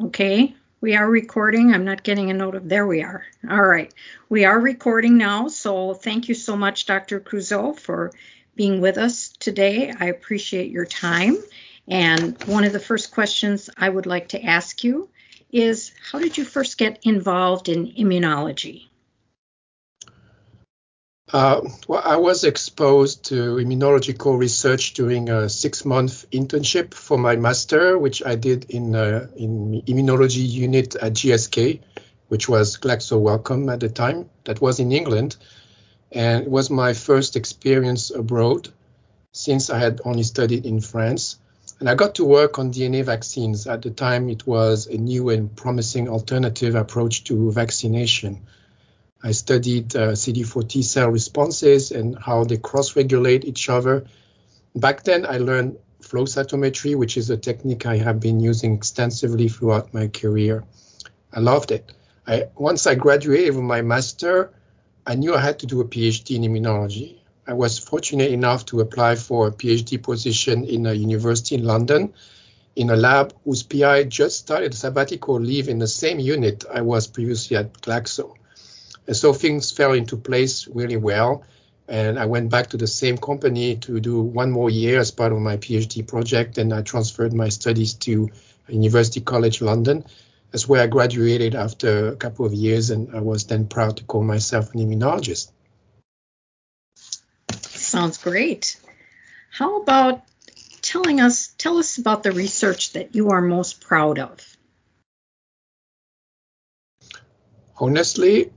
Okay, we are recording. I'm not getting a note of, there we are. All right, we are recording now. So thank you so much, Dr. Creusot, for being with us today. I appreciate your time. And one of the first questions I would like to ask you is how did you first get involved in immunology? Uh, well, I was exposed to immunological research during a six-month internship for my master, which I did in uh, in immunology unit at GSK, which was Glaxo Wellcome at the time. That was in England, and it was my first experience abroad, since I had only studied in France. And I got to work on DNA vaccines. At the time, it was a new and promising alternative approach to vaccination. I studied uh, CD4 T cell responses and how they cross regulate each other. Back then, I learned flow cytometry, which is a technique I have been using extensively throughout my career. I loved it. I, once I graduated with my master, I knew I had to do a PhD in immunology. I was fortunate enough to apply for a PhD position in a university in London in a lab whose PI just started sabbatical leave in the same unit I was previously at Glaxo. And so things fell into place really well. And I went back to the same company to do one more year as part of my PhD project. And I transferred my studies to University College London. That's where I graduated after a couple of years. And I was then proud to call myself an immunologist. Sounds great. How about telling us, tell us about the research that you are most proud of? Honestly,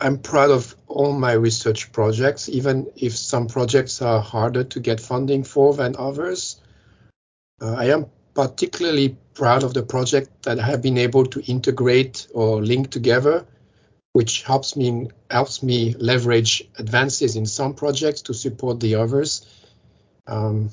I'm proud of all my research projects, even if some projects are harder to get funding for than others. Uh, I am particularly proud of the project that I have been able to integrate or link together, which helps me helps me leverage advances in some projects to support the others. Um,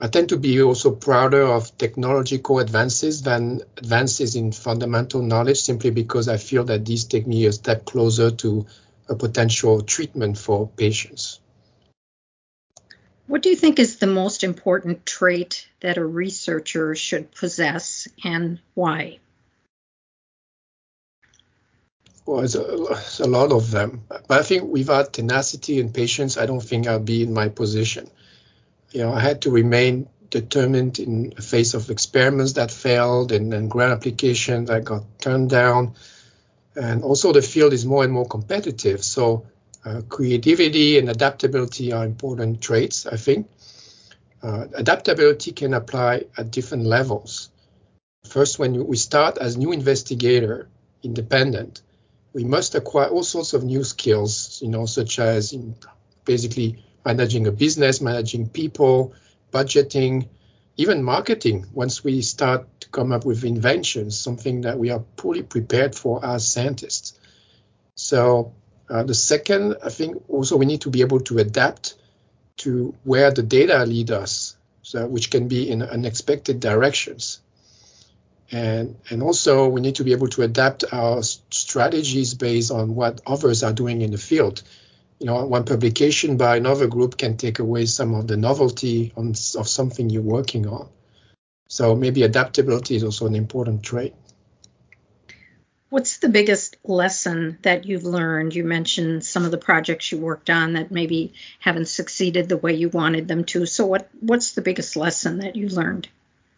I tend to be also prouder of technological advances than advances in fundamental knowledge simply because I feel that these take me a step closer to a potential treatment for patients. What do you think is the most important trait that a researcher should possess and why? Well, it's a, it's a lot of them. But I think without tenacity and patience, I don't think I'll be in my position you know, I had to remain determined in the face of experiments that failed and, and grant applications that got turned down. And also the field is more and more competitive. So uh, creativity and adaptability are important traits, I think. Uh, adaptability can apply at different levels. First, when we start as new investigator, independent, we must acquire all sorts of new skills, you know, such as basically managing a business, managing people, budgeting, even marketing. Once we start to come up with inventions, something that we are poorly prepared for as scientists. So uh, the second, I think also we need to be able to adapt to where the data lead us, so which can be in unexpected directions. And, and also we need to be able to adapt our strategies based on what others are doing in the field you know, one publication by another group can take away some of the novelty on, of something you're working on. So maybe adaptability is also an important trait. What's the biggest lesson that you've learned? You mentioned some of the projects you worked on that maybe haven't succeeded the way you wanted them to. So what what's the biggest lesson that you learned?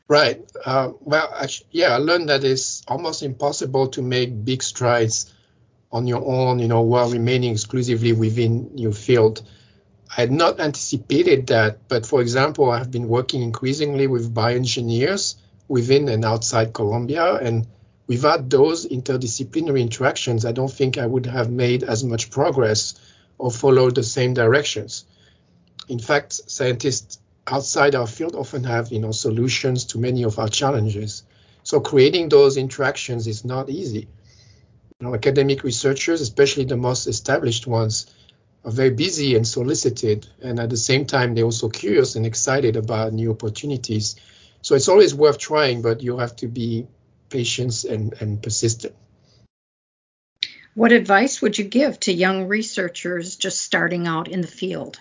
Right. Uh, well, actually, yeah, I learned that it's almost impossible to make big strides on your own, you know, while remaining exclusively within your field. I had not anticipated that, but for example, I have been working increasingly with bioengineers within and outside Columbia, and without those interdisciplinary interactions, I don't think I would have made as much progress or followed the same directions. In fact, scientists outside our field often have, you know, solutions to many of our challenges. So creating those interactions is not easy. You know, academic researchers, especially the most established ones, are very busy and solicited, and at the same time, they're also curious and excited about new opportunities. So it's always worth trying, but you have to be patient and, and persistent. What advice would you give to young researchers just starting out in the field?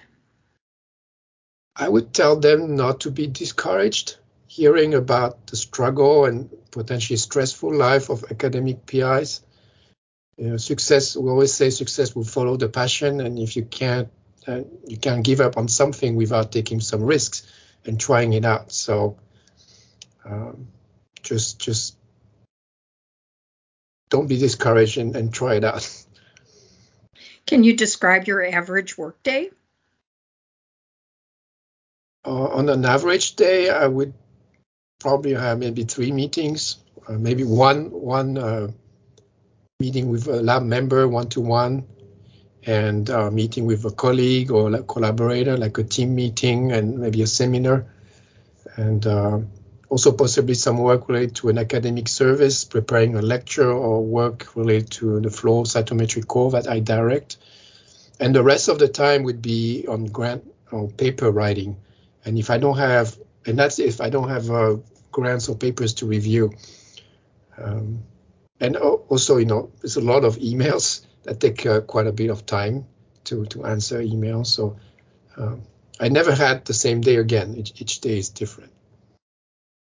I would tell them not to be discouraged, hearing about the struggle and potentially stressful life of academic PIs. You know, success. We always say success will follow the passion, and if you can't, uh, you can't give up on something without taking some risks and trying it out. So, um, just just don't be discouraged and, and try it out. Can you describe your average workday? Uh, on an average day, I would probably have maybe three meetings, uh, maybe one one uh, meeting with a lab member one to one, and uh, meeting with a colleague or a collaborator, like a team meeting and maybe a seminar, and uh, also possibly some work related to an academic service, preparing a lecture or work related to the flow cytometry core that I direct. And the rest of the time would be on grant or paper writing. And if I don't have, and that's if I don't have uh, grants or papers to review. Um, and also, you know, there's a lot of emails that take uh, quite a bit of time to, to answer emails. So um, I never had the same day again. Each, each day is different.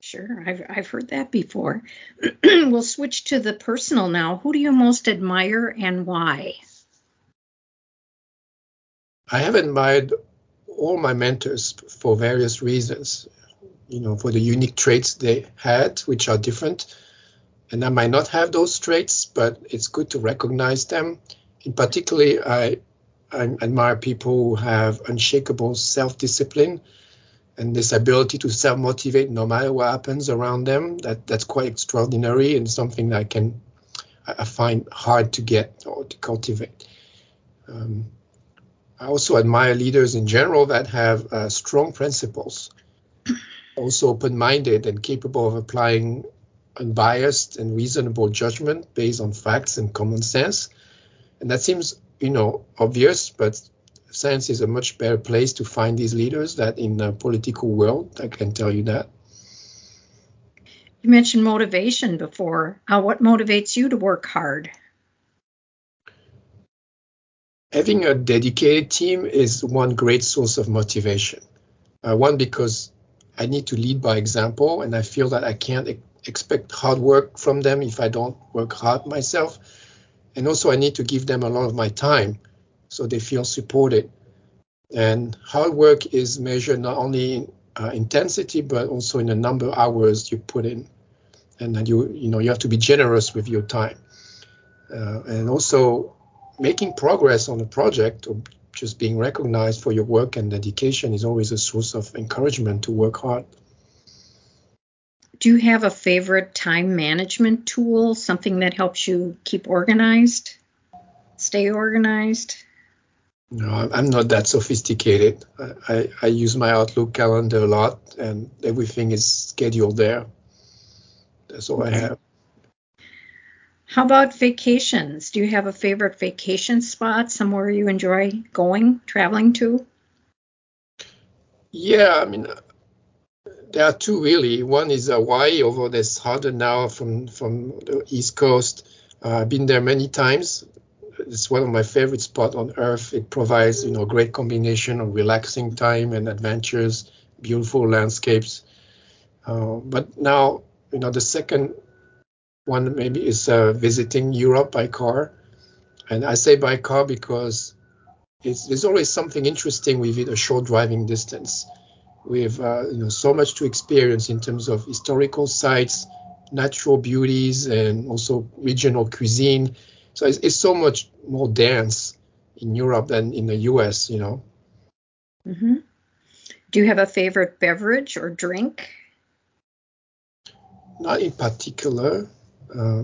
Sure, I've, I've heard that before. we'll switch to the personal now. Who do you most admire and why? I have admired all my mentors for various reasons. You know, for the unique traits they had, which are different. And I might not have those traits, but it's good to recognize them. In particular, I, I admire people who have unshakable self-discipline and this ability to self-motivate no matter what happens around them. That that's quite extraordinary and something that I can I find hard to get or to cultivate. Um, I also admire leaders in general that have uh, strong principles, also open minded and capable of applying unbiased and reasonable judgment based on facts and common sense. And that seems, you know, obvious, but science is a much better place to find these leaders than in the political world. I can tell you that. You mentioned motivation before. Uh, what motivates you to work hard? having a dedicated team is one great source of motivation. Uh, one, because I need to lead by example, and I feel that I can't expect hard work from them if I don't work hard myself. And also, I need to give them a lot of my time so they feel supported. And hard work is measured not only in uh, intensity, but also in the number of hours you put in. And that you, you know, you have to be generous with your time. Uh, and also, making progress on a project or just being recognized for your work and dedication is always a source of encouragement to work hard. Do you have a favorite time management tool, something that helps you keep organized, stay organized? No, I'm not that sophisticated. I, I use my Outlook calendar a lot and everything is scheduled there. That's all okay. I have. How about vacations? Do you have a favorite vacation spot, somewhere you enjoy going, traveling to? Yeah, I mean, there are two really. One is Hawaii, although there's harder now from from the East Coast. Uh, I've been there many times. It's one of my favorite spots on earth. It provides, you know, great combination of relaxing time and adventures, beautiful landscapes. Uh, but now, you know, the second one maybe is uh, visiting Europe by car. And I say by car because there's always something interesting with it, a short driving distance. We have uh, you know, so much to experience in terms of historical sites, natural beauties, and also regional cuisine. So it's, it's so much more dense in Europe than in the US, you know. Mm-hmm. Do you have a favorite beverage or drink? Not in particular. Uh,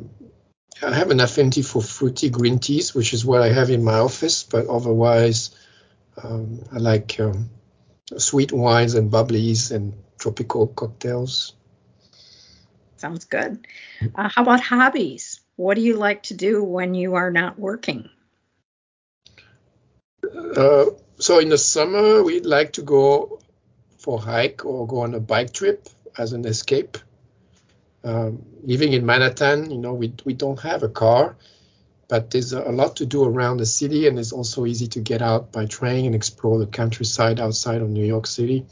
I have an affinity for fruity green teas, which is what I have in my office, but otherwise, um, I like um, sweet wines and bubblies and tropical cocktails. Sounds good. Uh, how about hobbies? What do you like to do when you are not working? Uh, so in the summer, we'd like to go for a hike or go on a bike trip as an escape. Um, living in Manhattan, you know, we, we don't have a car, but there's a, lot to do around the city, and it's also easy to get out by train and explore the countryside outside of New York City.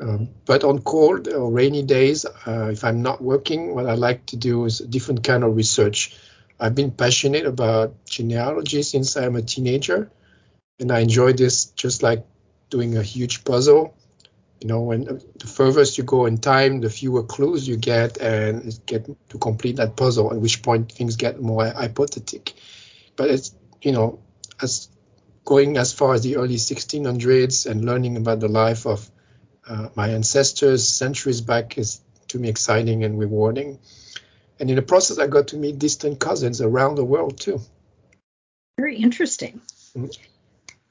Um, but on cold or rainy days, uh, if I'm not working, what I like to do is a different kind of research. I've been passionate about genealogy since I'm a teenager, and I enjoy this just like doing a huge puzzle. You know, when the furthest you go in time, the fewer clues you get, and get to complete that puzzle. At which point things get more hypothetic. But it's you know, as going as far as the early 1600s and learning about the life of uh, my ancestors centuries back is to me exciting and rewarding. And in the process, I got to meet distant cousins around the world too. Very interesting. Mm-hmm.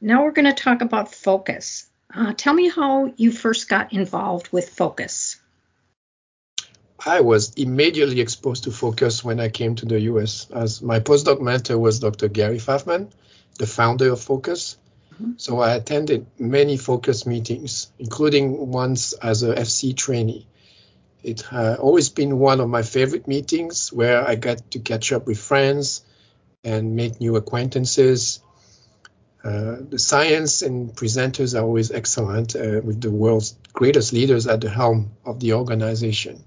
Now we're going to talk about FOCIS. Uh, tell me how you first got involved with FOCIS. I was immediately exposed to FOCIS when I came to the US, as my postdoc mentor was Dr. Gary Fathman, the founder of FOCIS. Mm-hmm. So I attended many FOCIS meetings, including once as a FC trainee. It has always been one of my favorite meetings where I got to catch up with friends and make new acquaintances. Uh, the science and presenters are always excellent uh, with the world's greatest leaders at the helm of the organization.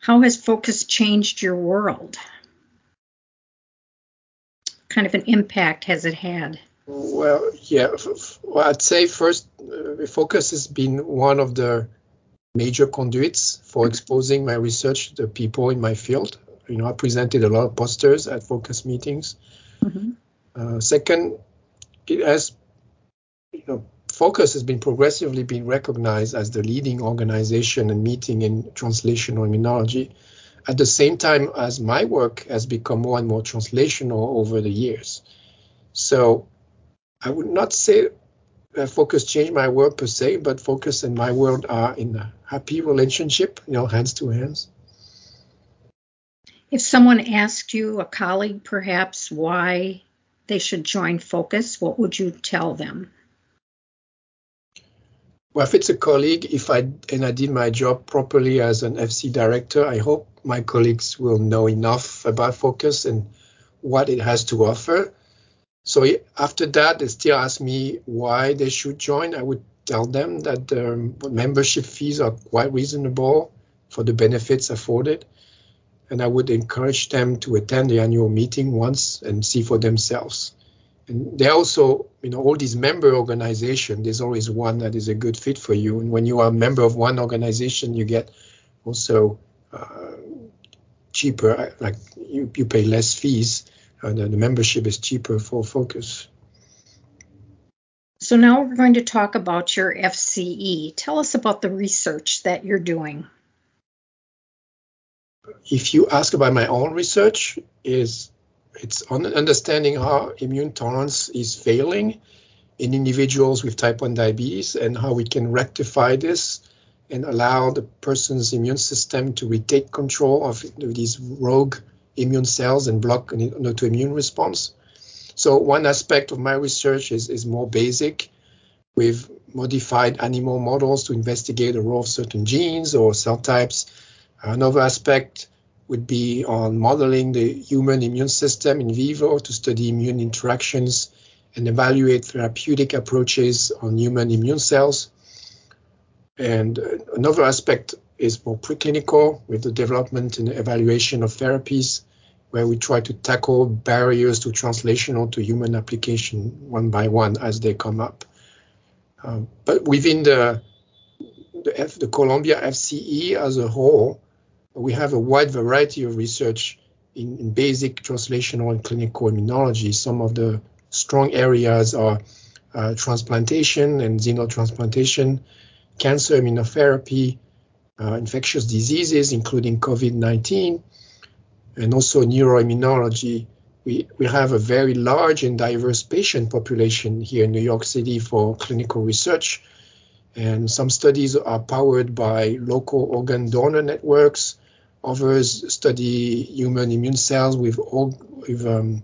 How has FOCIS changed your world? What kind of an impact has it had? Well, yeah, well, I'd say first, uh, FOCIS has been one of the major conduits for exposing my research to people in my field. You know, I presented a lot of posters at FOCIS meetings. Mm-hmm. Uh, second, it has, you know, FOCIS has been progressively being recognized as the leading organization and meeting in translational immunology at the same time as my work has become more and more translational over the years. So I would not say that FOCIS changed my work per se, but FOCIS and my world are in a happy relationship, you know, hands to hands. If someone asked you, a colleague perhaps, why they should join FOCIS, what would you tell them? Well, if it's a colleague, if I and I did my job properly as an FC director, I hope my colleagues will know enough about FOCIS and what it has to offer. So after that, they still ask me why they should join. I would tell them that the membership fees are quite reasonable for the benefits afforded. And I would encourage them to attend the annual meeting once and see for themselves. And they also, you know, all these member organizations, there's always one that is a good fit for you. And when you are a member of one organization, you get also uh, cheaper, like you, you pay less fees, and the membership is cheaper for FOCIS. So now we're going to talk about your FCE. Tell us about the research that you're doing. If you ask about my own research, is it's on understanding how immune tolerance is failing in individuals with type 1 diabetes and how we can rectify this and allow the person's immune system to retake control of these rogue immune cells and block an autoimmune response. So one aspect of my research is, is more basic with modified animal models to investigate the role of certain genes or cell types. Another aspect would be on modeling the human immune system in vivo to study immune interactions and evaluate therapeutic approaches on human immune cells. And another aspect is more preclinical with the development and evaluation of therapies where we try to tackle barriers to translational to human application one by one as they come up. Um, but within the, the, F, the Columbia FCE as a whole, we have a wide variety of research in, in, basic translational and clinical immunology. Some of the strong areas are uh, transplantation and xenotransplantation, cancer immunotherapy, uh, infectious diseases, including COVID 19, and also neuroimmunology. We, we have a very large and diverse patient population here in New York City for clinical research. And some studies are powered by local organ donor networks Others study human immune cells with, with um,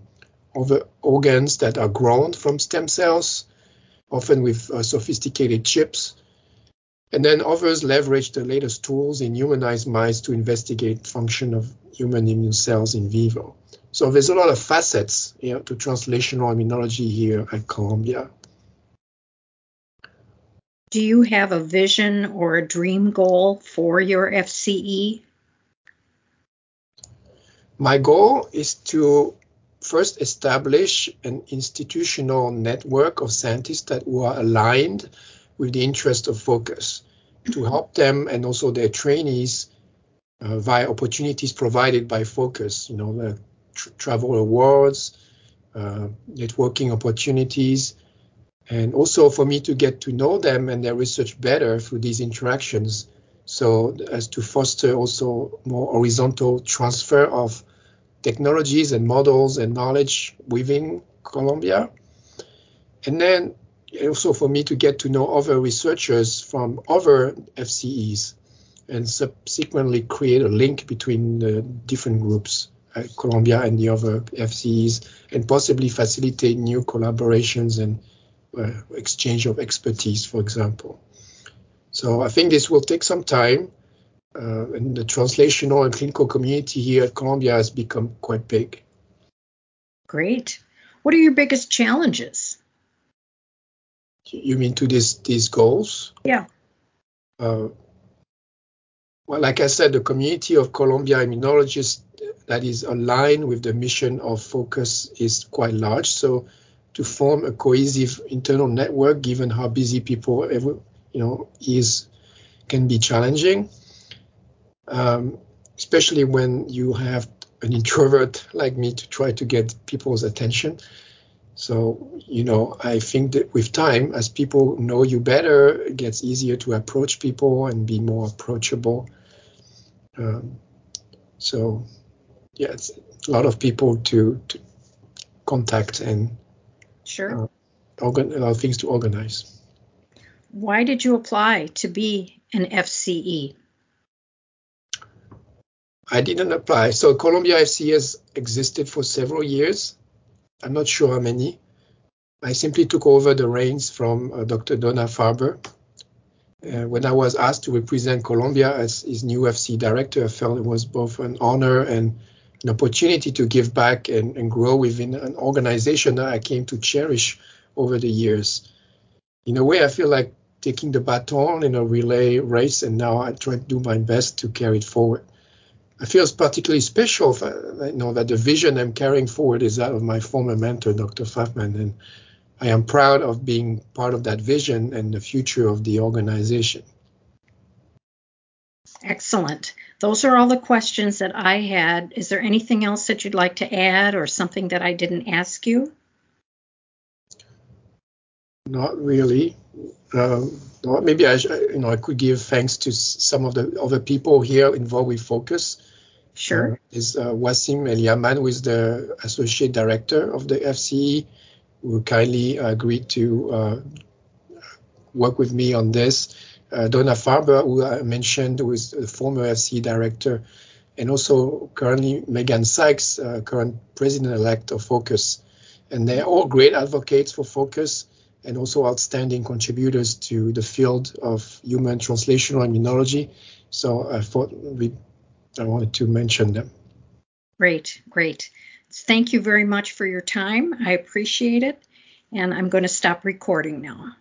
other organs that are grown from stem cells, often with uh, sophisticated chips. And then others leverage the latest tools in humanized mice to investigate function of human immune cells in vivo. So there's a lot of facets you know, to translational immunology here at Columbia. Do you have a vision or a dream goal for your FCE? My goal is to first establish an institutional network of scientists that who are aligned with the interest of FOCIS to help them and also their trainees uh, via opportunities provided by FOCIS you know the tr- travel awards uh, networking opportunities and also for me to get to know them and their research better through these interactions so as to foster also more horizontal transfer of technologies and models and knowledge within Columbia. And then also for me to get to know other researchers from other FCEs and subsequently create a link between the different groups at Columbia and the other FCEs and possibly facilitate new collaborations and uh, exchange of expertise, for example. So I think this will take some time uh, and the translational and clinical community here at Columbia has become quite big. Great. What are your biggest challenges? You mean to this, these goals? Yeah. Uh, well, like I said, the community of Columbia immunologists that is aligned with the mission of FOCIS is quite large. So to form a cohesive internal network, given how busy people, you know, is, can be challenging um, especially when you have an introvert like me to try to get people's attention. So, you know, I think that with time, as people know you better, it gets easier to approach people and be more approachable. Um, so, yeah, it's a lot of people to, to contact and sure uh, organ- a lot of things to organize. Why did you apply to be an FCE? I didn't apply. So Columbia FC has existed for several years. I'm not sure how many. I simply took over the reins from uh, Dr. Donna Farber. Uh, when I was asked to represent Columbia as his new FC director, I felt it was both an honor and an opportunity to give back and, and grow within an organization that I came to cherish over the years. In a way, I feel like taking the baton in a relay race, and now I try to do my best to carry it forward. I feel it's particularly special, for, you know, that the vision I'm carrying forward is that of my former mentor, Dr. Fathman, and I am proud of being part of that vision and the future of the organization. Excellent. Those are all the questions that I had. Is there anything else that you'd like to add or something that I didn't ask you? Not really. Um, maybe I, you know, I could give thanks to some of the other people here involved with FOCIS. Sure. Uh, is uh, Wassim Elyaman, who is the associate director of the FCE, who kindly agreed to uh, work with me on this. Uh, Donna Farber, who I mentioned, who is the former FC director, and also currently Megan Sykes, uh, current president-elect of FOCIS. And they're all great advocates for FOCIS and also outstanding contributors to the field of human translational immunology. So I thought we, I wanted to mention them. Great, great. Thank you very much for your time. I appreciate it. And I'm going to stop recording now.